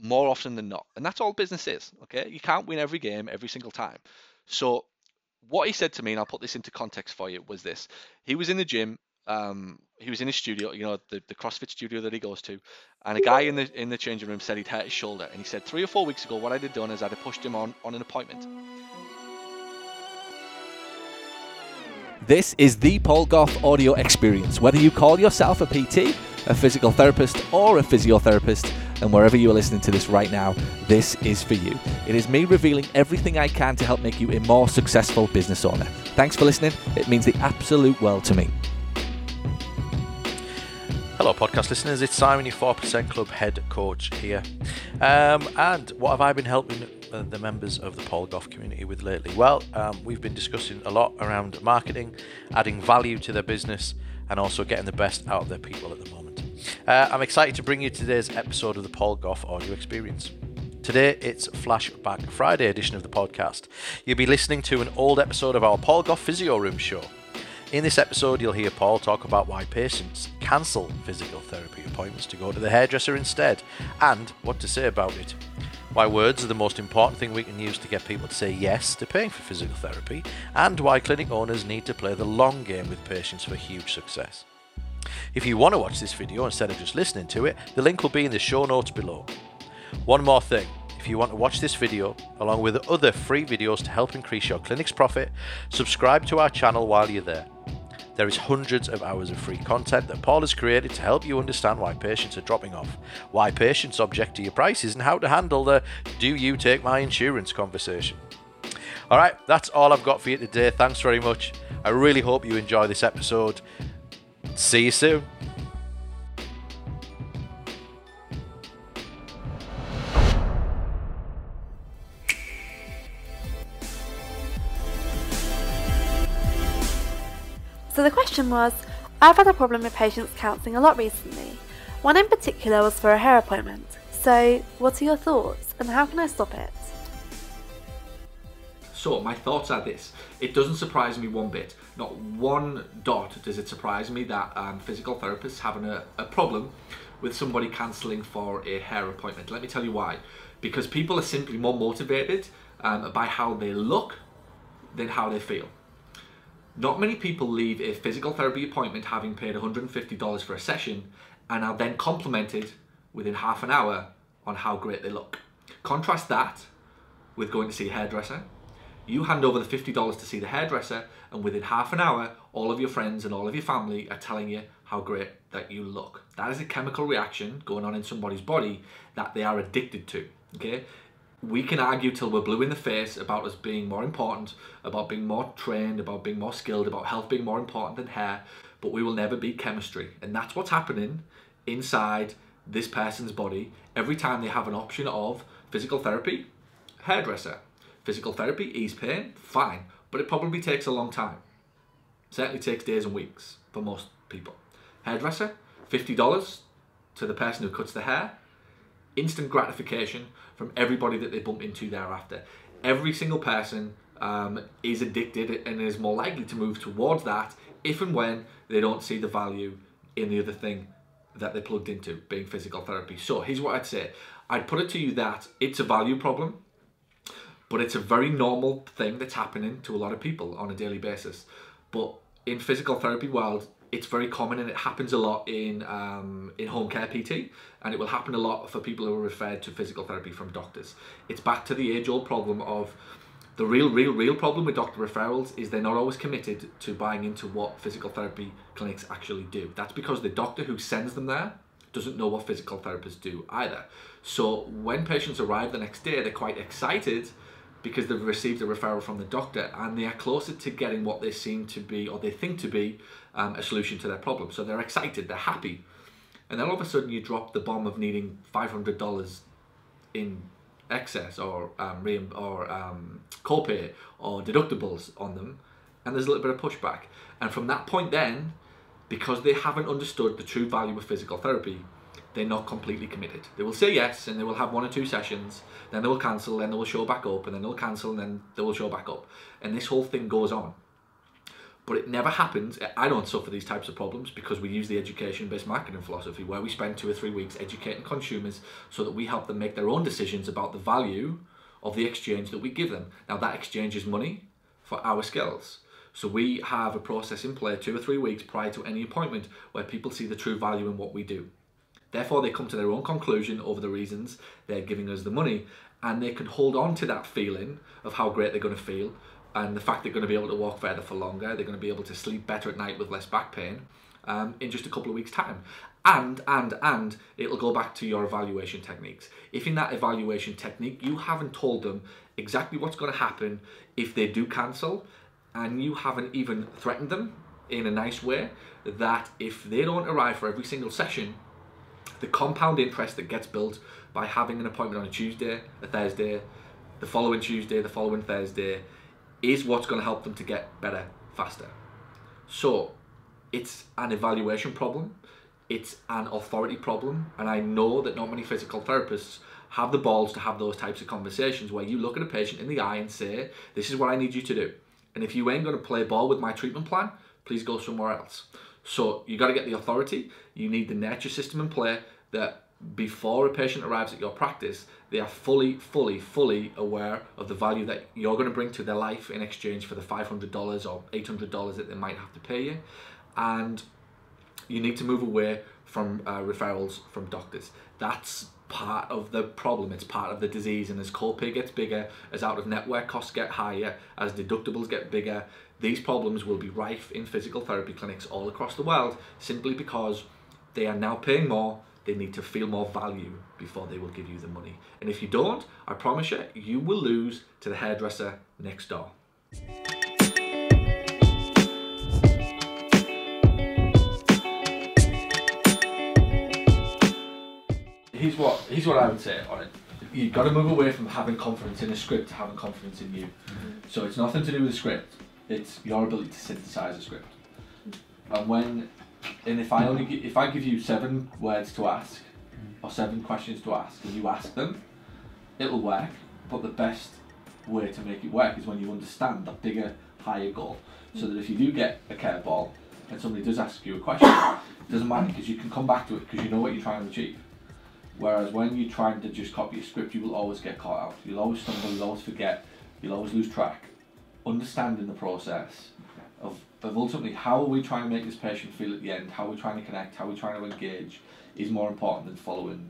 more often than not. And that's all business is. Okay. You can't win every game every single time. So what he said to me, and I'll put this into context for you, was this. He was in the gym. Um, he was in his studio, you know, the, the CrossFit studio that he goes to, and a guy in the in the changing room said he'd hurt his shoulder, and he said three or four weeks ago, what I'd have done is I'd have pushed him on on an appointment. This is the Paul Gough audio experience. Whether you call yourself a PT, a physical therapist, or a physiotherapist, and wherever you are listening to this right now, this is for you. It is me revealing everything I can to help make you a more successful business owner. Thanks for listening. It means the absolute world to me. Hello, podcast listeners. It's Simon, your 4% Club head coach here. Um, and what have I been helping uh, the members of the Paul Gough community with lately? Well, um, we've been discussing a lot around marketing, adding value to their business, and also getting the best out of their people at the moment. Uh, I'm excited to bring you today's episode of the Paul Gough audio experience. Today it's Flashback Friday edition of the podcast. You'll be listening to an old episode of our Paul Gough Physio Room show. In this episode, you'll hear Paul talk about why patients cancel physical therapy appointments to go to the hairdresser instead, and what to say about it. Why words are the most important thing we can use to get people to say yes to paying for physical therapy, and why clinic owners need to play the long game with patients for huge success. If you want to watch this video instead of just listening to it, the link will be in the show notes below. One more thing. If you want to watch this video, along with other free videos to help increase your clinic's profit, subscribe to our channel while you're there. There is hundreds of hours of free content that Paul has created to help you understand why patients are dropping off, why patients object to your prices, and how to handle the do you take my insurance conversation. All right, that's all I've got for you today. Thanks very much. I really hope you enjoy this episode. See you soon. So the question was I've had a problem with patients counselling a lot recently. One in particular was for a hair appointment. So, what are your thoughts and how can I stop it? So my thoughts are this: it doesn't surprise me one bit. Not one dot does it surprise me that um, physical therapists having a, a problem with somebody cancelling for a hair appointment. Let me tell you why. Because people are simply more motivated um, by how they look than how they feel. Not many people leave a physical therapy appointment having paid $150 for a session and are then complimented within half an hour on how great they look. Contrast that with going to see a hairdresser. You hand over the $50 to see the hairdresser, and within half an hour, all of your friends and all of your family are telling you how great that you look. That is a chemical reaction going on in somebody's body that they are addicted to. Okay? we can argue till we're blue in the face about us being more important, about being more trained, about being more skilled, about health being more important than hair, but we will never beat chemistry. And that's what's happening inside this person's body every time they have an option of physical therapy, hairdresser. Physical therapy, ease pain, fine, but it probably takes a long time. Certainly takes days and weeks for most people. Hairdresser, $50 to the person who cuts the hair, instant gratification from everybody that they bump into thereafter. Every single person um, is addicted and is more likely to move towards that if and when they don't see the value in the other thing that they plugged into, being physical therapy. So here's what I'd say I'd put it to you that it's a value problem, but it's a very normal thing that's happening to a lot of people on a daily basis. But in physical therapy world, it's very common and it happens a lot in um, in home care PT and it will happen a lot for people who are referred to physical therapy from doctors. It's back to the age old problem of the real, real, real problem with doctor referrals is they're not always committed to buying into what physical therapy clinics actually do. That's because the doctor who sends them there doesn't know what physical therapists do either. So when patients arrive the next day, they're quite excited because they've received a referral from the doctor and they are closer to getting what they seem to be or they think to be um, a solution to their problem. So they're excited, they're happy. And then all of a sudden you drop the bomb of needing $500 in excess or um, re- or um, copay or deductibles on them and there's a little bit of pushback. And from that point then, because they haven't understood the true value of physical therapy, they're not completely committed. They will say yes and they will have one or two sessions, then they will cancel, then they will show back up, and then they'll cancel, and then they will show back up. And this whole thing goes on. But it never happens. I don't suffer these types of problems because we use the education-based marketing philosophy where we spend two or three weeks educating consumers so that we help them make their own decisions about the value of the exchange that we give them. Now that exchange is money for our skills. So we have a process in play two or three weeks prior to any appointment where people see the true value in what we do. Therefore, they come to their own conclusion over the reasons they're giving us the money, and they can hold on to that feeling of how great they're going to feel and the fact they're going to be able to walk further for longer, they're going to be able to sleep better at night with less back pain um, in just a couple of weeks' time. And, and, and it'll go back to your evaluation techniques. If in that evaluation technique you haven't told them exactly what's going to happen if they do cancel, and you haven't even threatened them in a nice way, that if they don't arrive for every single session, the compound interest that gets built by having an appointment on a Tuesday, a Thursday, the following Tuesday, the following Thursday, is what's going to help them to get better faster. So it's an evaluation problem, it's an authority problem, and I know that not many physical therapists have the balls to have those types of conversations where you look at a patient in the eye and say, This is what I need you to do. And if you ain't going to play ball with my treatment plan, please go somewhere else. So you got to get the authority. You need the nurture system in play that before a patient arrives at your practice, they are fully, fully, fully aware of the value that you're going to bring to their life in exchange for the $500 or $800 that they might have to pay you. And you need to move away from uh, referrals from doctors. That's part of the problem, it's part of the disease. And as copay gets bigger, as out of network costs get higher, as deductibles get bigger, these problems will be rife in physical therapy clinics all across the world simply because they are now paying more they need to feel more value before they will give you the money. And if you don't, I promise you, you will lose to the hairdresser next door. Here's what here's what I would say on it. You've got to move away from having confidence in a script to having confidence in you. Mm-hmm. So it's nothing to do with the script. It's your ability to synthesize a script. And when and if I only if I give you seven words to ask mm. or seven questions to ask and you ask them, it'll work. But the best way to make it work is when you understand the bigger, higher goal. So that if you do get a curveball and somebody does ask you a question, it doesn't matter because you can come back to it because you know what you're trying to achieve. Whereas when you're trying to just copy a script, you will always get caught out. You'll always stumble, you'll always forget, you'll always lose track. Understanding the process of of ultimately how are we trying to make this patient feel at the end, how are we trying to connect, how are we trying to engage, is more important than following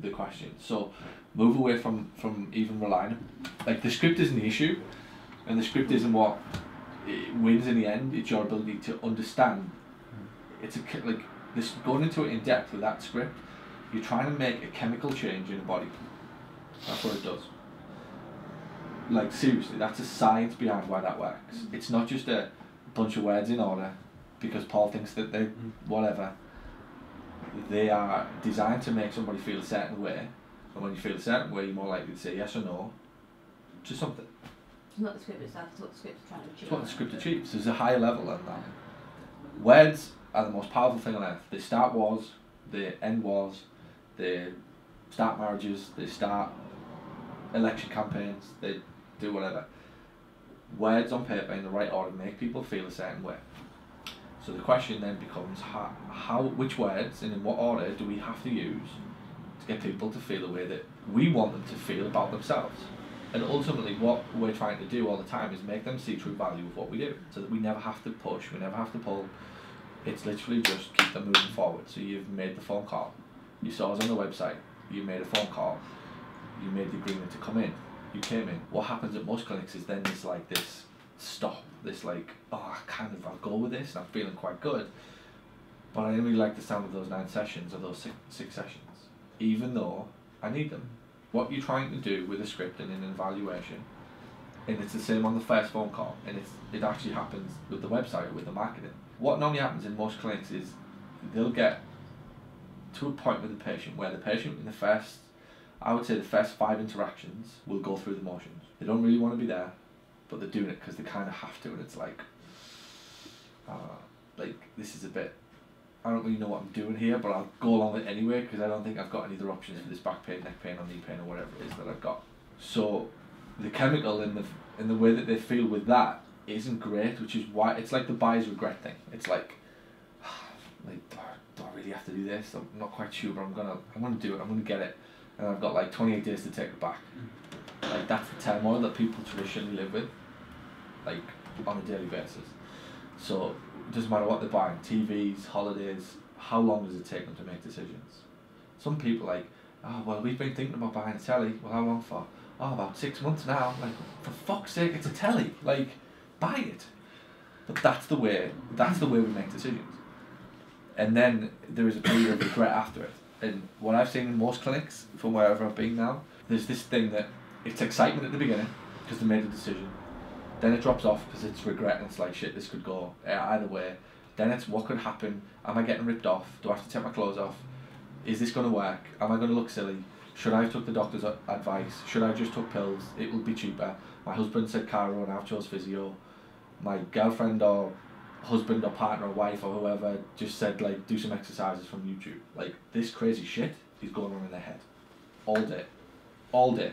the question. So move away from, from even relying. Like the script isn't the issue, and the script isn't what wins in the end. It's your ability to understand. It's a like this going into it in depth with that script. You're trying to make a chemical change in the body. That's what it does. Like seriously, that's a science behind why that works. It's not just a bunch of words in order because Paul thinks that they mm. whatever they are designed to make somebody feel a certain way and when you feel a certain way you're more likely to say yes or no to something. It's not the script itself, it's what the script's trying to achieve. It's what the script achieves. There's a higher level than that. Words are the most powerful thing on earth. They start wars, they end wars, they start marriages, they start election campaigns, they do whatever words on paper in the right order make people feel a certain way. So the question then becomes how, how which words and in what order do we have to use to get people to feel the way that we want them to feel about themselves? And ultimately, what we're trying to do all the time is make them see true value of what we do, so that we never have to push, we never have to pull. It's literally just keep them moving forward. So you've made the phone call, you saw us on the website, you made a phone call, you made the agreement to come in, you came in. What happens at most clinics is then there's like this stop, this like, oh, I kind of, I'll go with this, and I'm feeling quite good. But I don't really like the sound of those nine sessions or those six, six sessions, even though I need them. What you're trying to do with a script and an evaluation, and it's the same on the first phone call, and it's, it actually happens with the website with the marketing. What normally happens in most clinics is they'll get to a point with the patient where the patient in the first I would say the first five interactions will go through the motions. They don't really want to be there, but they're doing it because they kind of have to, and it's like, uh, like this is a bit. I don't really know what I'm doing here, but I'll go along with it anyway because I don't think I've got any other options for this back pain, neck pain, or knee pain, or whatever it is that I've got. So, the chemical in the in the way that they feel with that isn't great, which is why it's like the buyer's regret thing. It's like, like do I, do I really have to do this? I'm not quite sure, but I'm gonna I'm gonna do it. I'm gonna get it, and I've got like 28 days to take it back. Like that's the turmoil that people traditionally live with, like on a daily basis. So it doesn't matter what they're buying, TVs, holidays. How long does it take them to make decisions? Some people like, oh well, we've been thinking about buying a telly. Well, how long for? Oh, about six months now. Like, for fuck's sake, it's a telly. Like, buy it. But that's the way. That's the way we make decisions. And then there is a period of regret after it. And what I've seen in most clinics, from wherever I've been now, there's this thing that it's excitement at the beginning because they made a decision. Then it drops off because it's regret and it's like shit. This could go either way. Then it's what could happen. Am I getting ripped off? Do I have to take my clothes off? Is this going to work? Am I going to look silly? Should I have took the doctor's advice? Should I have just took pills? It will be cheaper. My husband said chiro and I've chose physio. My girlfriend or husband or partner or wife or whoever just said like do some exercises from YouTube. Like this crazy shit is going on in their head. All day. All day.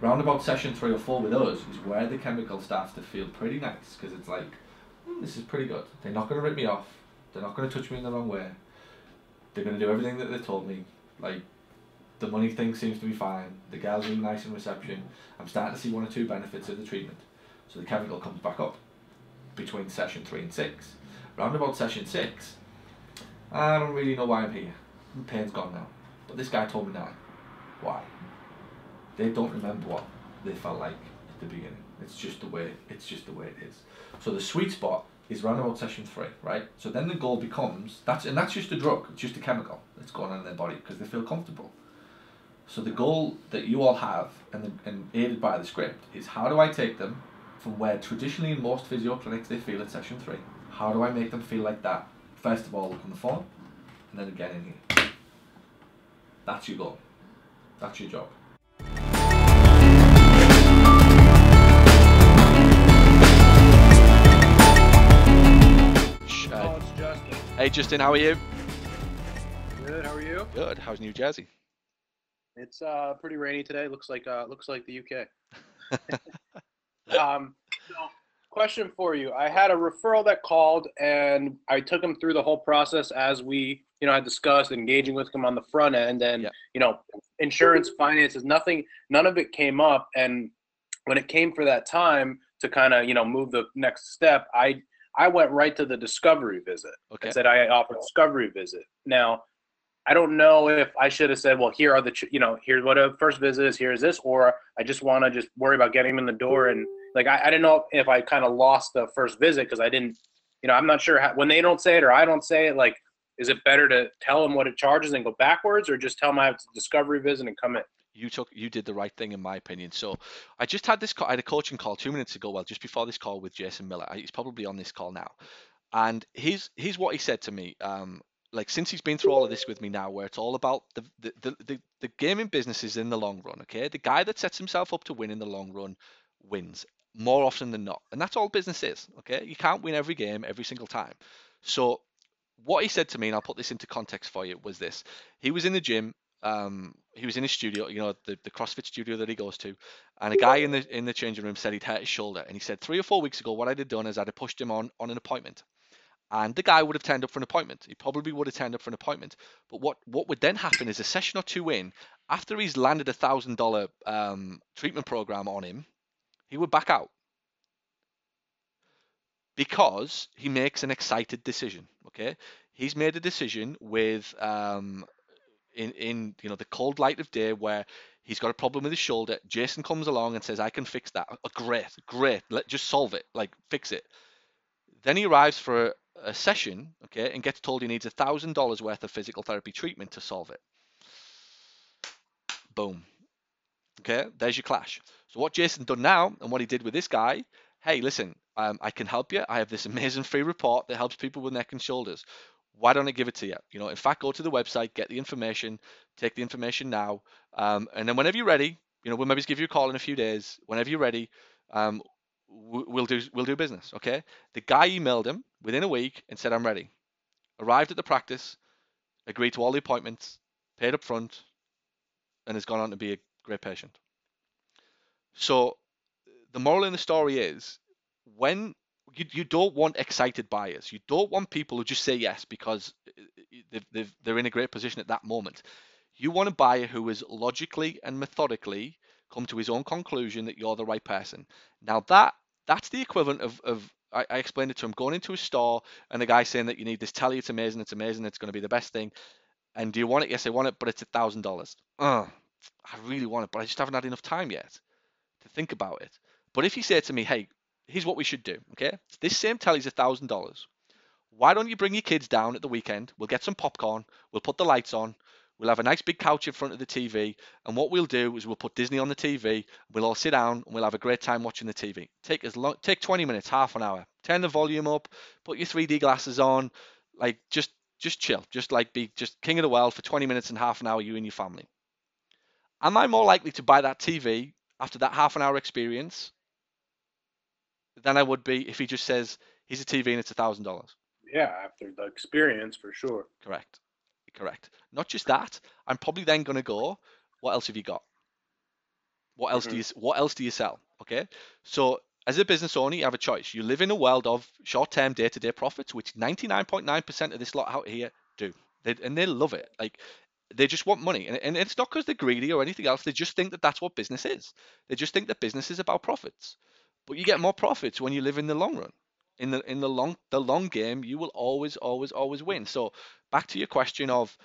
Round about session three or four with us is where the chemical starts to feel pretty nice because it's like, "Hmm, this is pretty good. They're not going to rip me off. They're not going to touch me in the wrong way. They're going to do everything that they told me. Like, the money thing seems to be fine. The gal's really nice in reception. I'm starting to see one or two benefits of the treatment. So the chemical comes back up between session three and six. Round about session six, I don't really know why I'm here. The pain's gone now. But this guy told me now. Why? They don't remember what they felt like at the beginning. It's just the way it's just the way it is. So the sweet spot is round about session three, right? So then the goal becomes that's and that's just a drug, it's just a chemical that's going on in their body because they feel comfortable. So the goal that you all have and, the, and aided by the script is how do I take them from where traditionally in most physio clinics they feel at session three? How do I make them feel like that? First of all look on the phone and then again in here. That's your goal. That's your job. Oh, uh, it's Justin. hey Justin, how are you? Good. How are you? Good. How's New Jersey? It's uh pretty rainy today. Looks like uh looks like the UK. um, so question for you. I had a referral that called, and I took him through the whole process as we, you know, I discussed engaging with him on the front end, and Yeah. you know, insurance, finances, nothing, none of it came up. And when it came for that time to kind of, you know, move the next step, I I went right to the discovery visit. Okay. I said I offer discovery visit. Now, I don't know if I should have said, well, here are the, you know, here's what a first visit is, here's this, or I just want to just worry about getting him in the door. And like, I, I didn't know if I kind of lost the first visit because I didn't, you know, I'm not sure how, when they don't say it or I don't say it, like, is it better to tell them what it charges and go backwards or just tell them I have to discovery visit and come in? you took you did the right thing in my opinion. So I just had this call, I had a coaching call two minutes ago. Well, just before this call with Jason Miller. He's probably on this call now, and here's here's what he said to me. Um, like since he's been through all of this with me now, where it's all about the the the, the, the gaming business is in the long run. Okay, the guy that sets himself up to win in the long run wins more often than not, and that's all business is. Okay, you can't win every game every single time. So what he said to me, and I'll put this into context for you, was this: he was in the gym um, he was in his studio, you know, the, the CrossFit studio that he goes to, and a guy in the in the changing room said he'd hurt his shoulder, and he said three or four weeks ago, what I'd have done is I'd have pushed him on on an appointment, and the guy would have turned up for an appointment. He probably would have turned up for an appointment, but what what would then happen is a session or two in, after he's landed a thousand dollar um treatment program on him, he would back out because he makes an excited decision. Okay, he's made a decision with um in in you know the cold light of day where he's got a problem with his shoulder. Jason comes along and says, "I can fix that." Oh, great, great. Let just solve it. Like fix it. Then he arrives for a, a session, okay, and gets told he needs a thousand dollars worth of physical therapy treatment to solve it. Boom. Okay, there's your clash. So what Jason done now, and what he did with this guy, hey, listen, um, I can help you. I have this amazing free report that helps people with neck and shoulders why don't I give it to you? You know, in fact, go to the website, get the information, take the information now, um, and then whenever you're ready, you know, we'll maybe give you a call in a few days. Whenever you're ready, um, we'll do we'll do business. Okay. The guy emailed him within a week and said, "I'm ready." Arrived at the practice, agreed to all the appointments, paid up front, and has gone on to be a great patient. So, the moral in the story is when you, you don't want excited buyers. You don't want people who just say yes because uh, they've, they've, they're in a great position at that moment. You want a buyer who is logically and methodically come to his own conclusion that you're the right person. Now that that's the equivalent of, of I, I explained it to him going into a store and the guy saying that you need this telly, it's amazing, it's amazing, it's going to be the best thing. And do you want it? Yes, I want it, but it's a thousand dollars. I really want it, but I just haven't had enough time yet to think about it. But if you say to me, hey, here's what we should do, okay? This same telly's a thousand dollars. Why don't you bring your kids down at the weekend? We'll get some popcorn, we'll put the lights on, we'll have a nice big couch in front of the TV, and what we'll do is we'll put Disney on the TV, we'll all sit down and we'll have a great time watching the TV. Take as long take 20 minutes, half an hour. Turn the volume up, put your 3D glasses on, like just just chill, just like be just king of the world for 20 minutes and half an hour, you and your family. Am I more likely to buy that TV after that half an hour experience than I would be if he just says he's a TV and it's a thousand dollars? Yeah, after the experience for sure. Correct. Correct. Not just that, I'm probably then going to go, what else have you got? What else mm-hmm. do you what else do you sell? Okay? So as a business owner, you have a choice. You live in a world of short-term day-to-day profits, which 99.9% of this lot out here do. They, and they love it. Like they just want money. And, and it's not because they're greedy or anything else. They just think that that's what business is. They just think that business is about profits. But you get more profits when you live in the long run. In the in the long the long game, you will always always always win. So back to your question of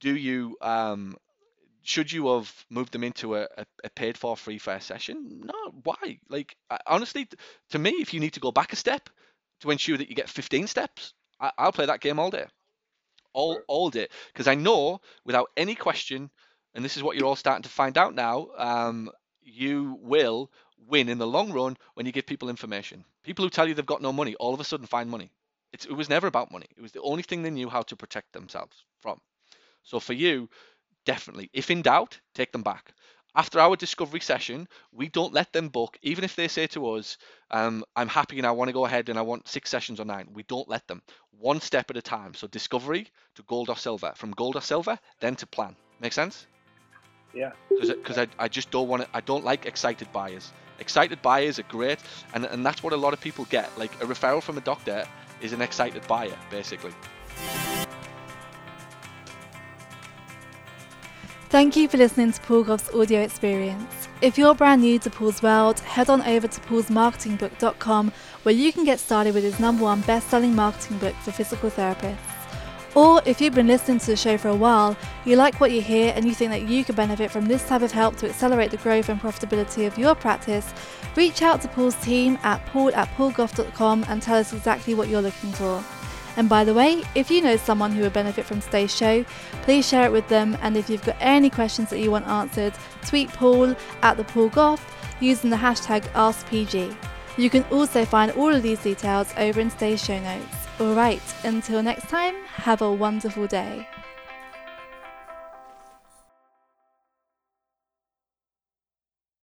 do you um should you have moved them into a, a, paid for free fair session? No, why? Like honestly, to me, if you need to go back a step to ensure that you get 15 steps, I, will play that game all day, all all day, because I know without any question, and this is what you're all starting to find out now. Um, you will win in the long run when you give people information. People who tell you they've got no money all of a sudden find money. It's, it was never about money. It was the only thing they knew how to protect themselves from. So for you, definitely, if in doubt, take them back. After our discovery session, we don't let them book, even if they say to us, um, I'm happy and I want to go ahead and I want six sessions or nine. We don't let them. One step at a time. So discovery to gold or silver. From gold or silver, then to plan. Make sense? Yeah. Because I, I just don't want to, I don't like excited buyers. Excited buyers are great, and, and that's what a lot of people get. Like a referral from a doctor is an excited buyer, basically. Thank you for listening to Paul Gough's audio experience. If you're brand new to Paul's world, head on over to paulsmarketingbook.com where you can get started with his number one best selling marketing book for physical therapists. Or if you've been listening to the show for a while, you like what you hear and you think that you could benefit from this type of help to accelerate the growth and profitability of your practice, reach out to Paul's team at paul at paulgough.com and tell us exactly what you're looking for. And by the way, if you know someone who would benefit from today's show, please share it with them. And if you've got any questions that you want answered, tweet Paul at the Paul Gough using the hashtag AskPG. You can also find all of these details over in today's show notes. Alright, until next time, have a wonderful day.